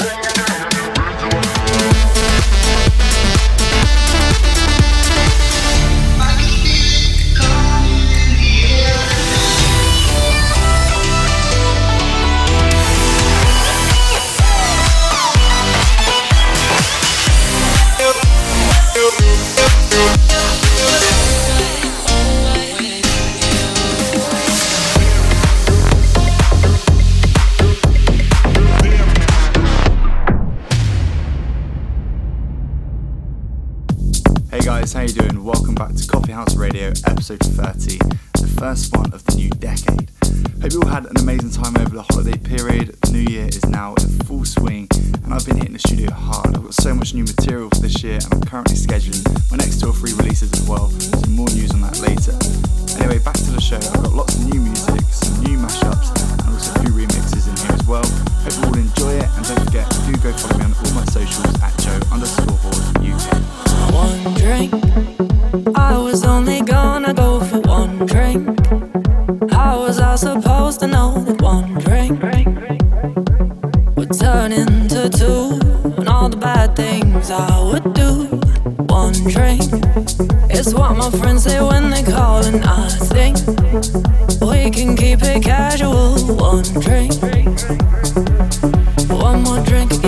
Singing Radio, episode 30, the first one of the new decade. Hope you all had an amazing time over the holiday period. The new year is now in full swing, and I've been hitting the studio hard. I've got so much new material for this year, and I'm currently scheduling my next two or three releases as well. Some more news on that later. Anyway, back to the show. I've got lots of new music, some new mashups, and also a few remixes in here as well. Hope you all enjoy it, and don't forget, do go follow me on all my socials at Joe underscore UK. One drink, I was on. I would do. One drink is what my friends say when they call, and I think we can keep it casual. One drink, one more drink.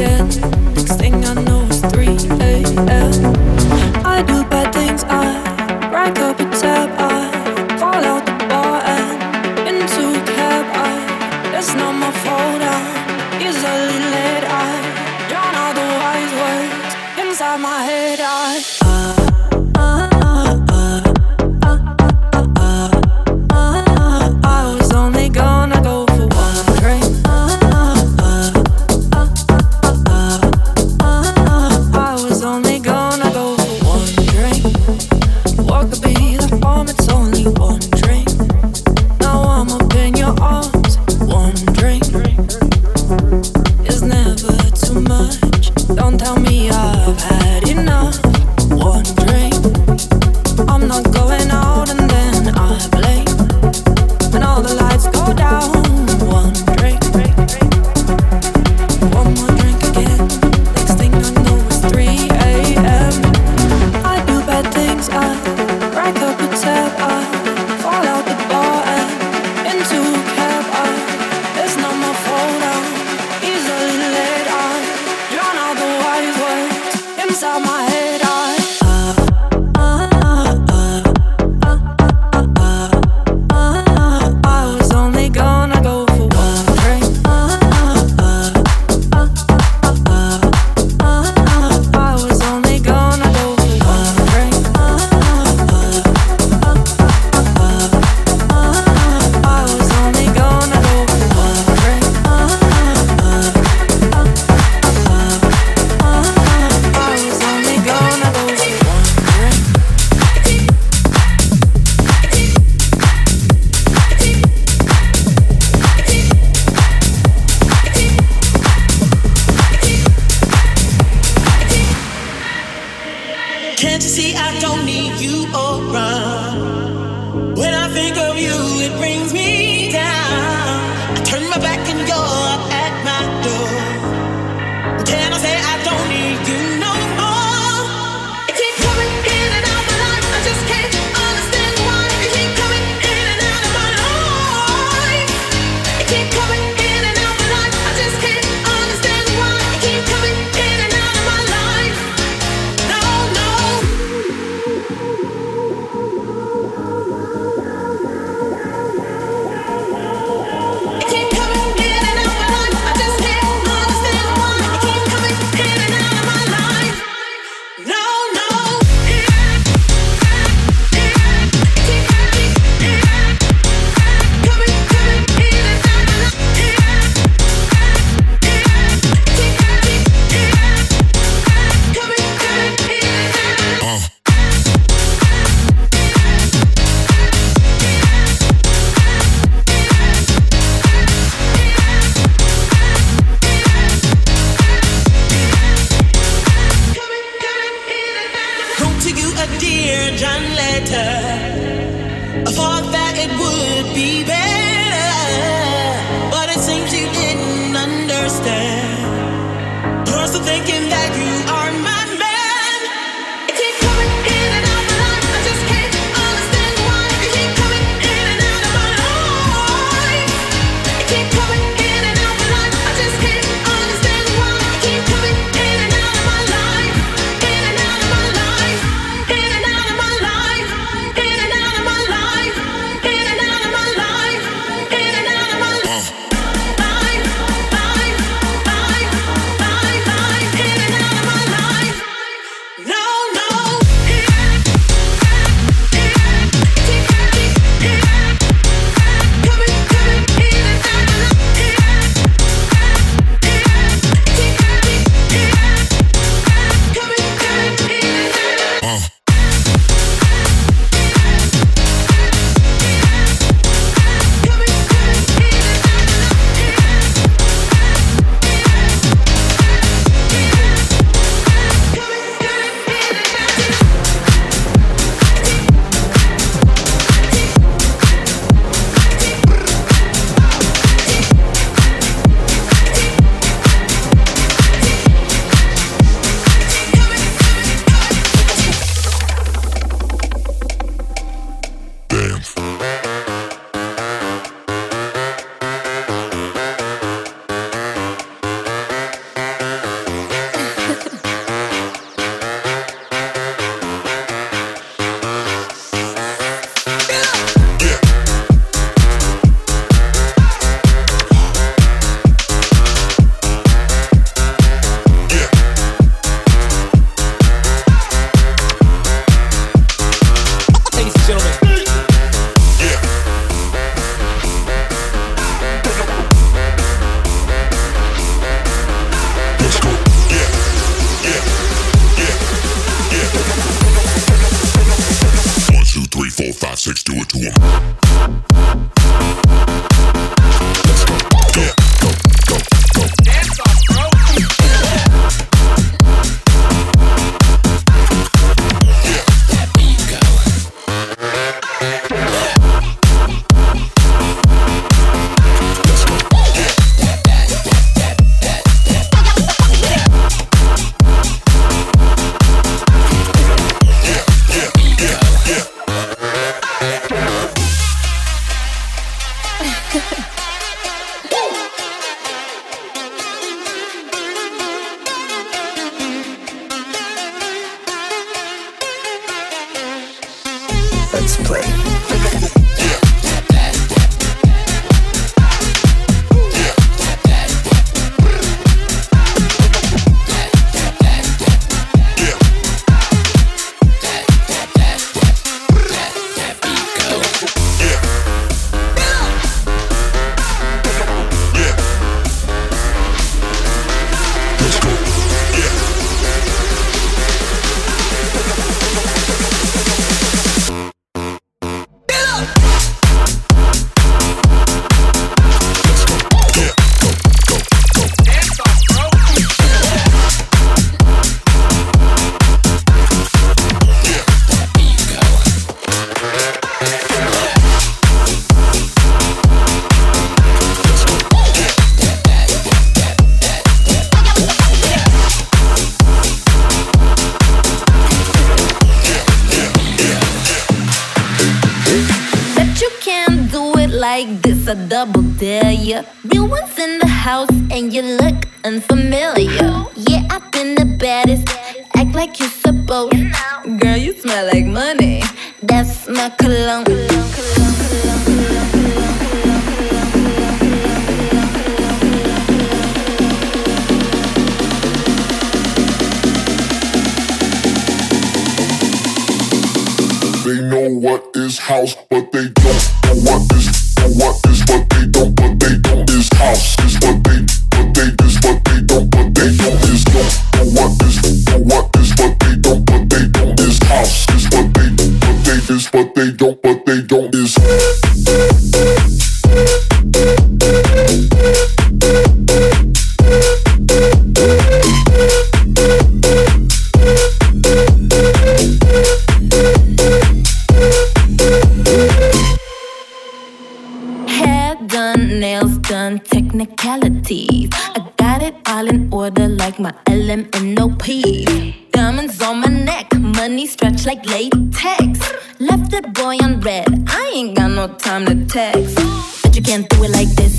technicalities. I got it all in order like my LMNOP. Diamonds on my neck, money stretched like latex. Left that boy on red, I ain't got no time to text. But you can't do it like this,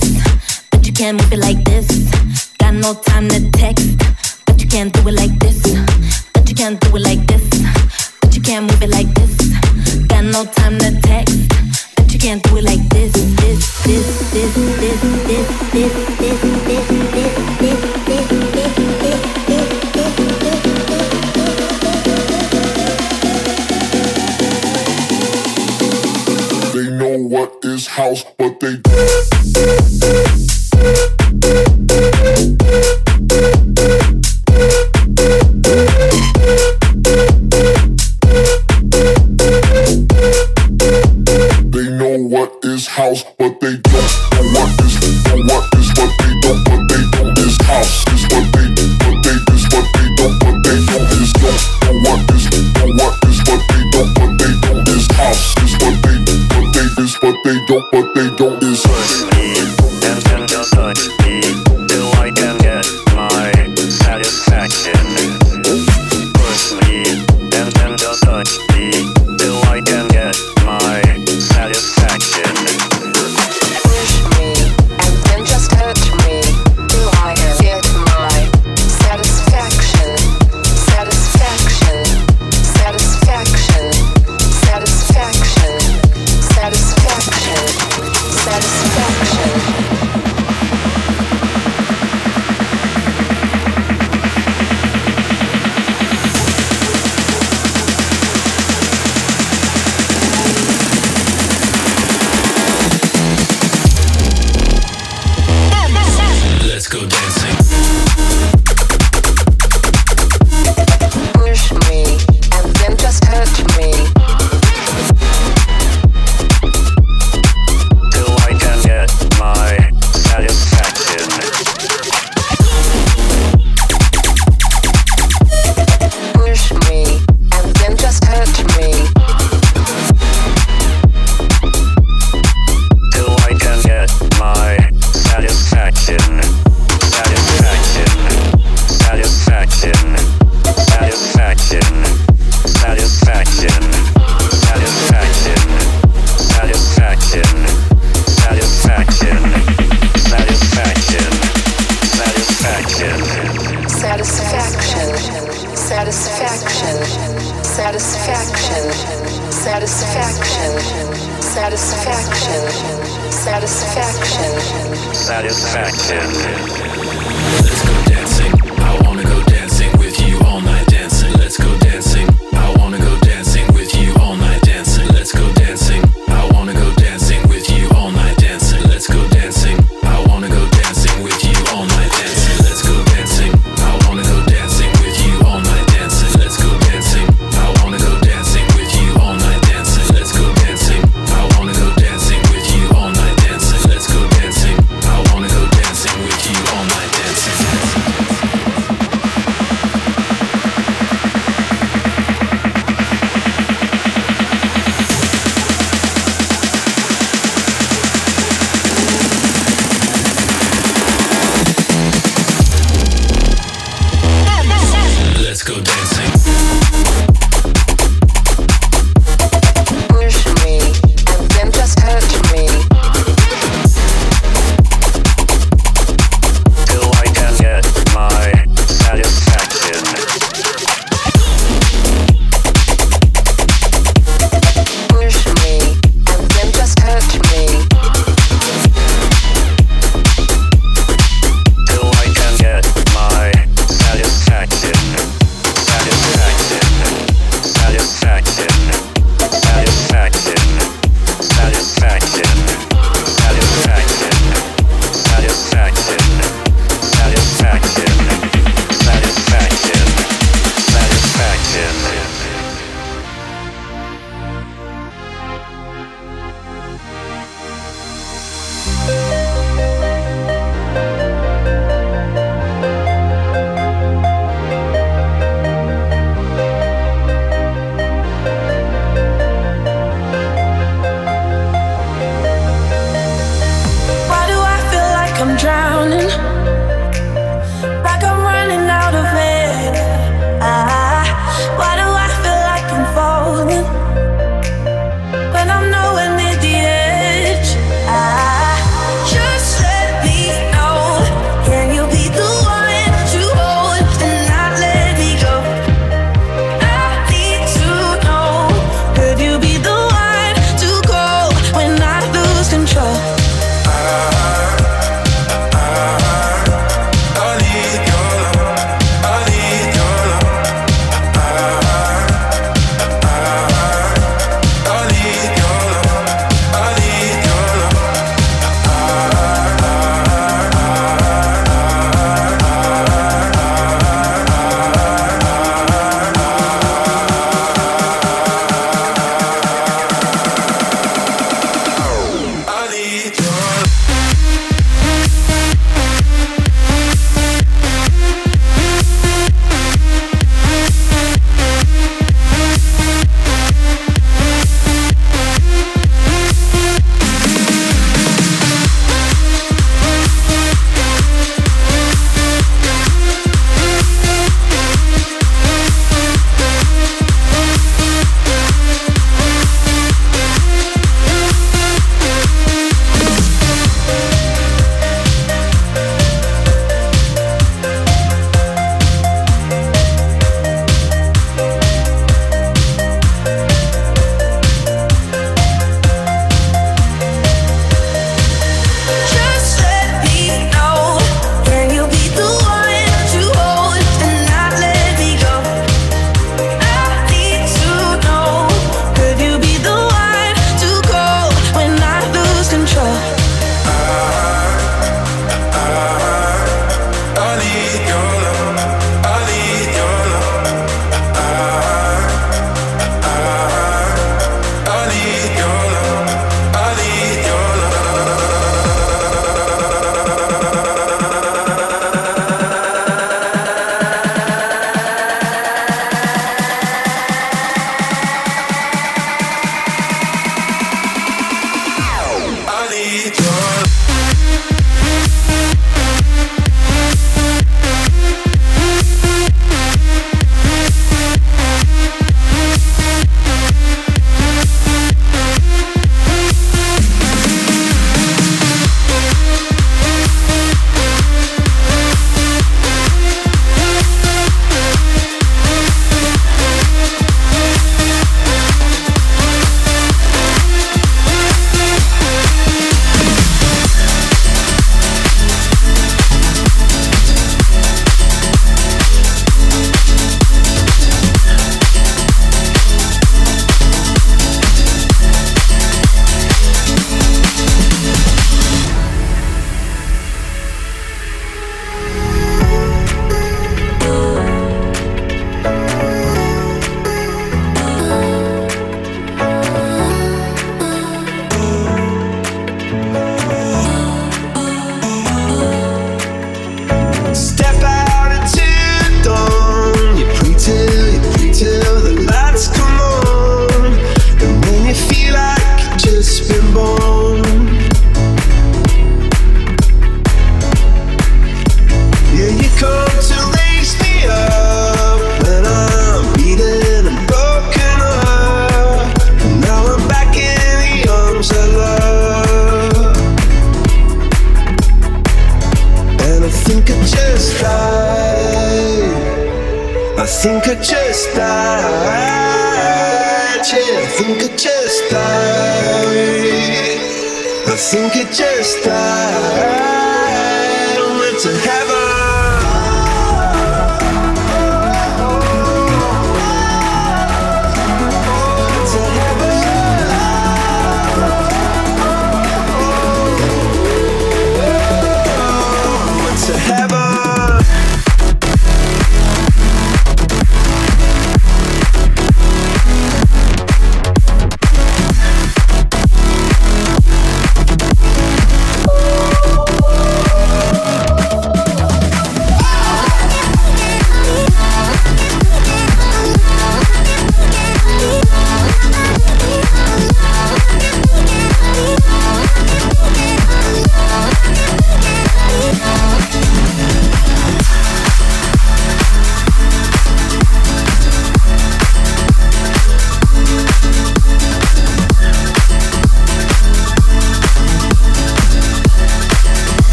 but you can't move it like this. Got no time to text, but you can't do it like this, but you can't do it like this. But you can't move it like this, got no time to text can't do it like this, this, this, this, this, this, this, this, this, this, this, this, this, this, this, this, this, this. They know what is house, but they.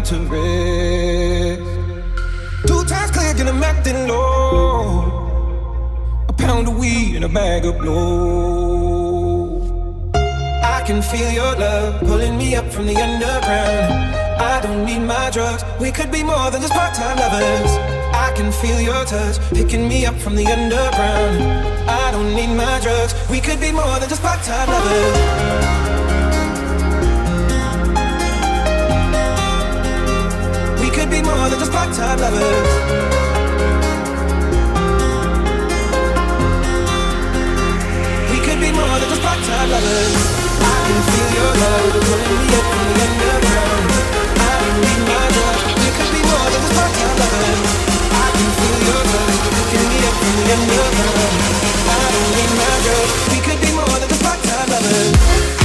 time to rest. Two times clear, get them acting low. A pound of weed and a bag of blow. I can feel your love pulling me up from the underground. I don't need my drugs. We could be more than just part-time lovers. I can feel your touch picking me up from the underground. I don't need my drugs. We could be more than just part-time lovers. more than just part-time lovers. We could be more than just part-time lovers. I can feel your love pulling me up from the underground. I don't need my love. We could be more than just part-time lovers. I can feel your love pulling me up from the underground. I don't need my girl. We could be more than just part-time lovers.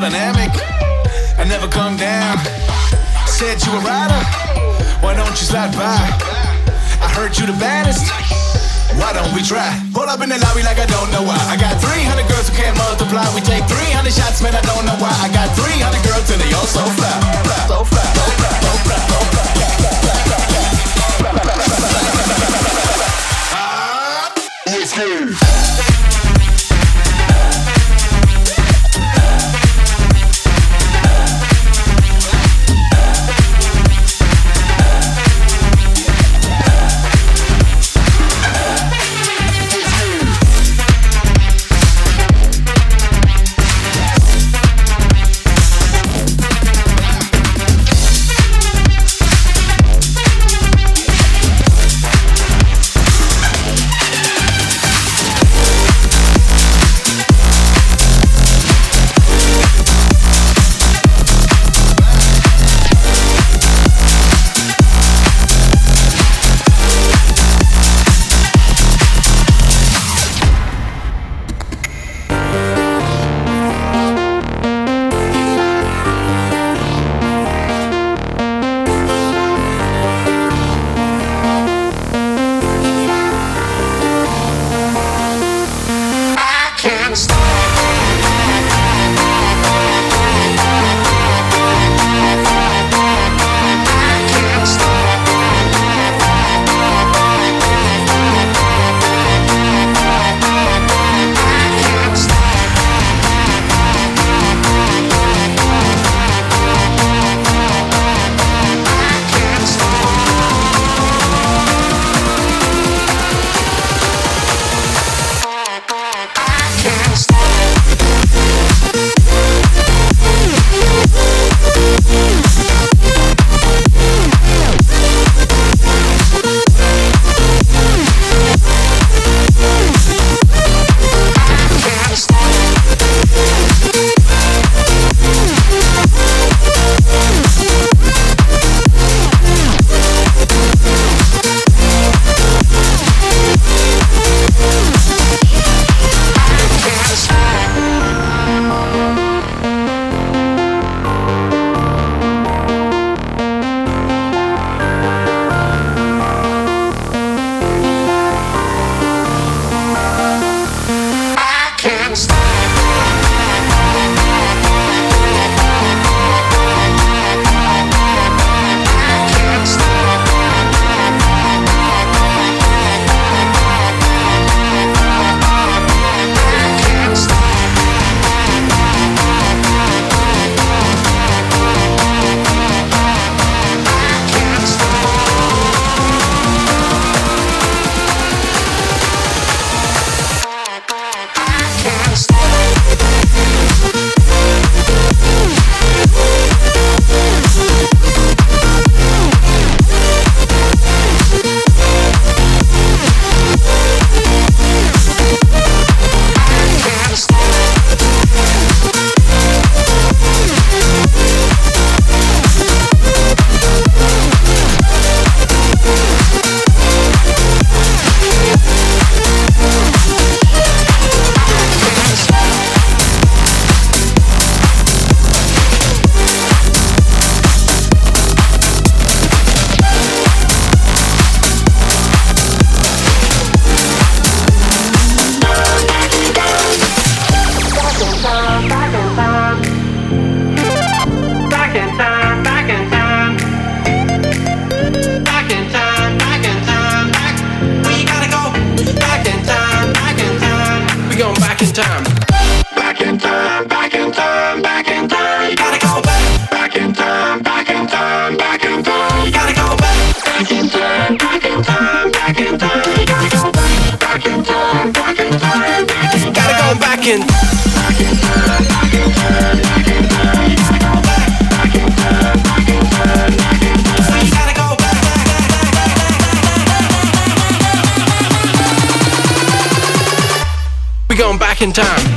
dynamic. I never come down. Said you a rider. Why don't you slide by? I heard you the baddest. Why don't we try? Pull up in the lobby like I don't know why. I got 300 girls who can't multiply. We take 300 shots, man. I don't know why. I got 300 girls and they all so fly. fly, so fly, so fly, so fly, so fly, so fly, so fly. Let's ah, go. In time.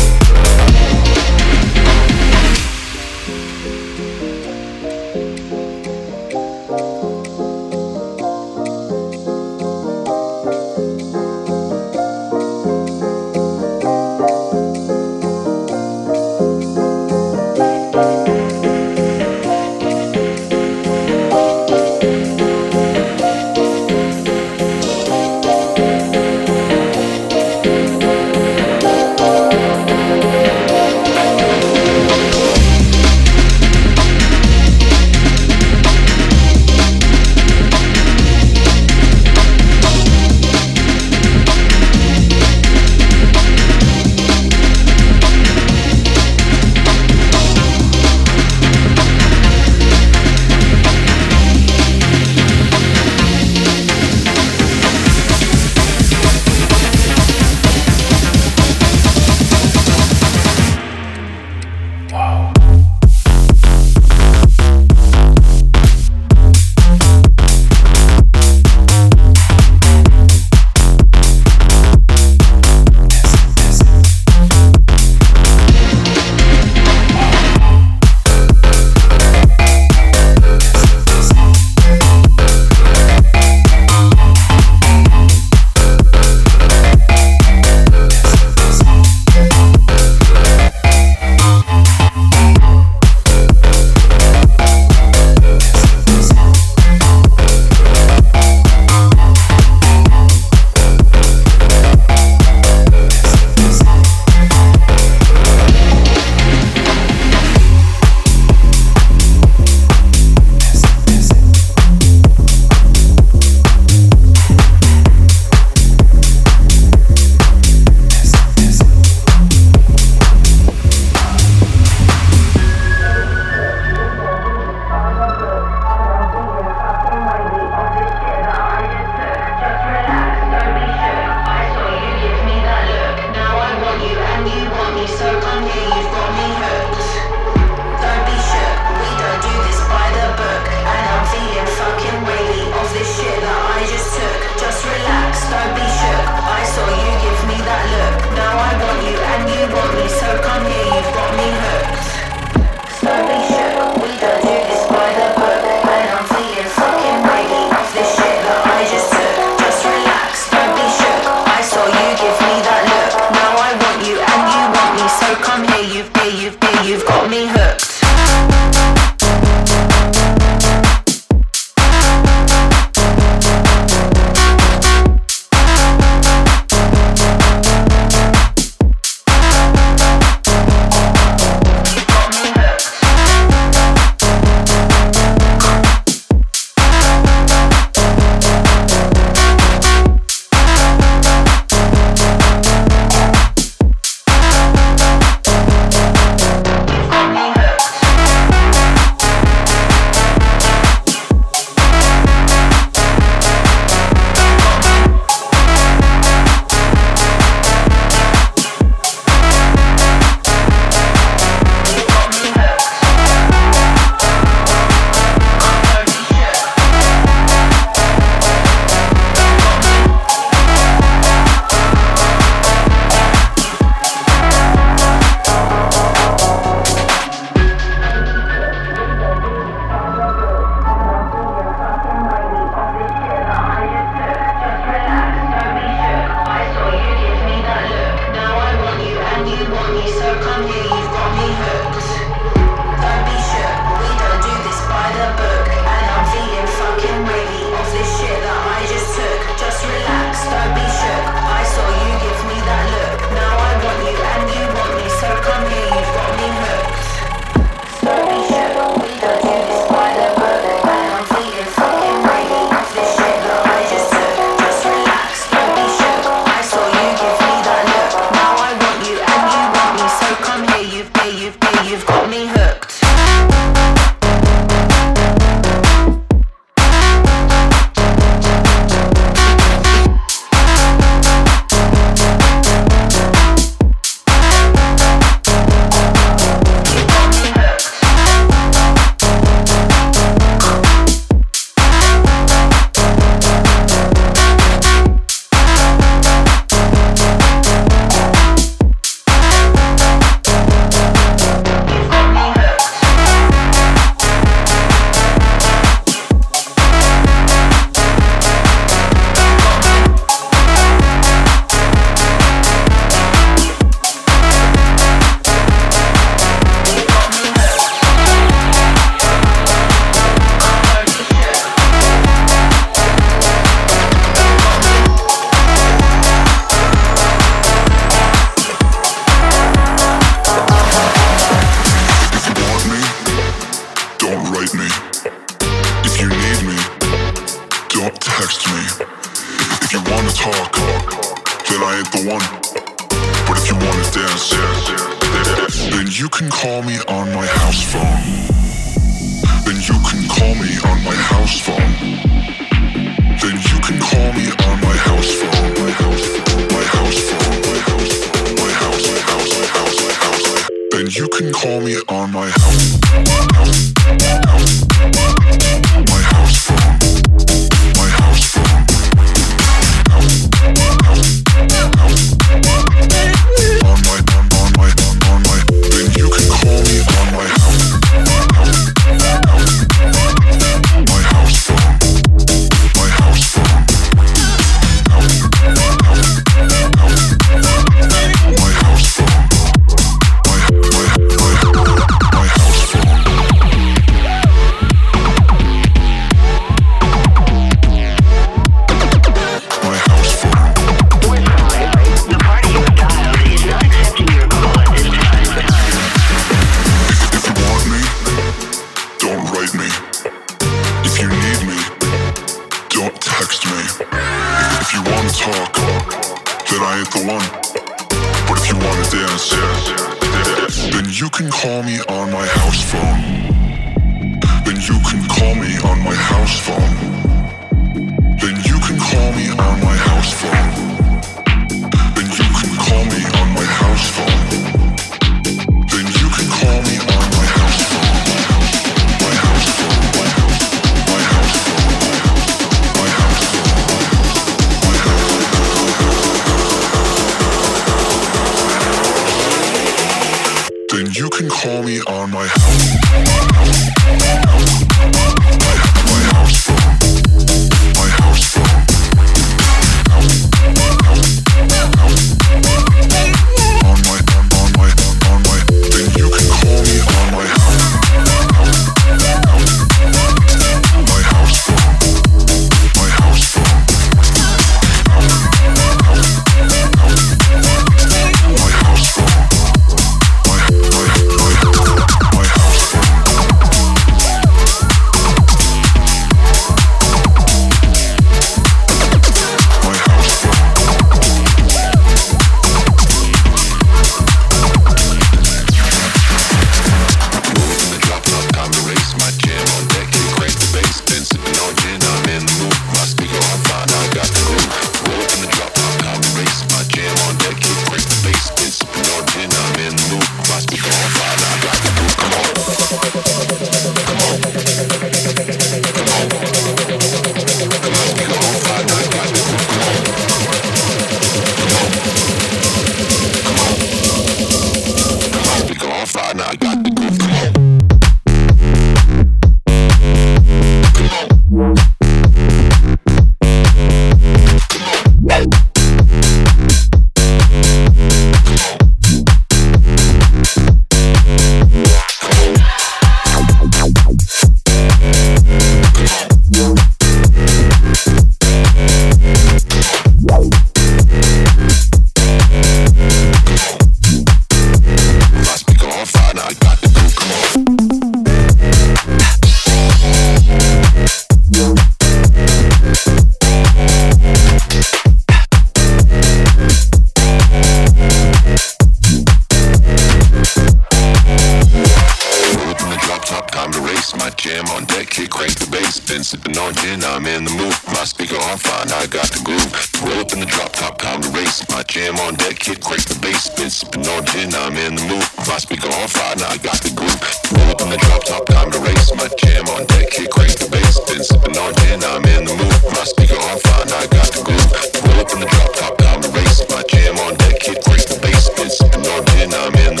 got the groove. Roll up in the drop top, time to race. My jam on deck, kid, crack the bass. Been sipping on gin, I'm in the mood. My speaker on fire, now I got the groove. Roll up in the drop top, time to race. My jam on deck, kid, crack the bass. Been sipping on gin, I'm in the mood. My speaker on fire, now I got the groove. Roll up in the drop top, time to race. My jam on deck, kid, crack the bass. Been sipping on gin, I'm in the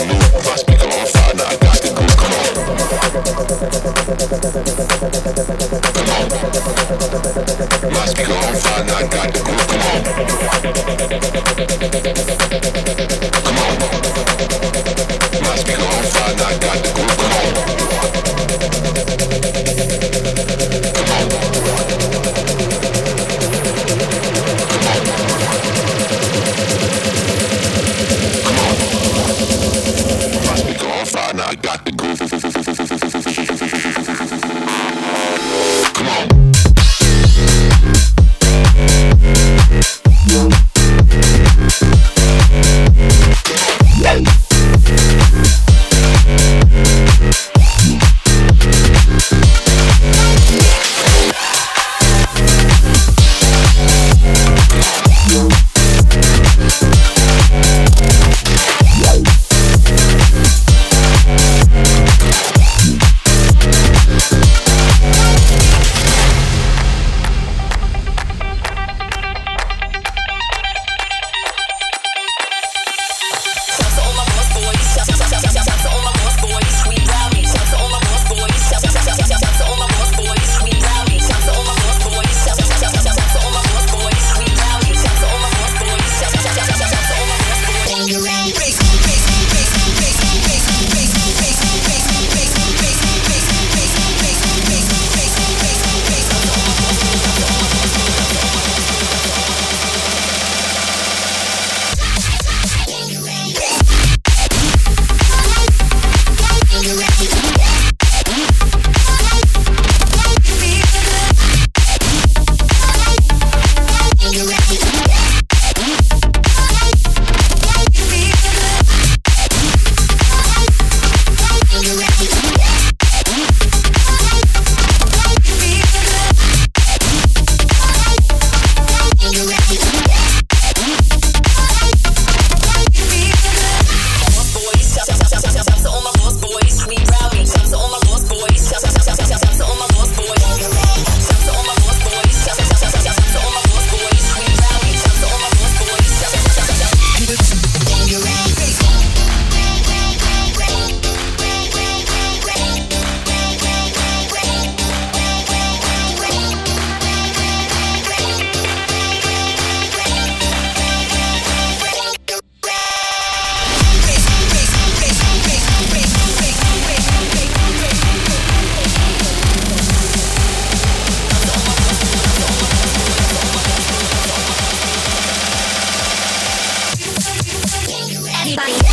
I got, come on, come on. bye.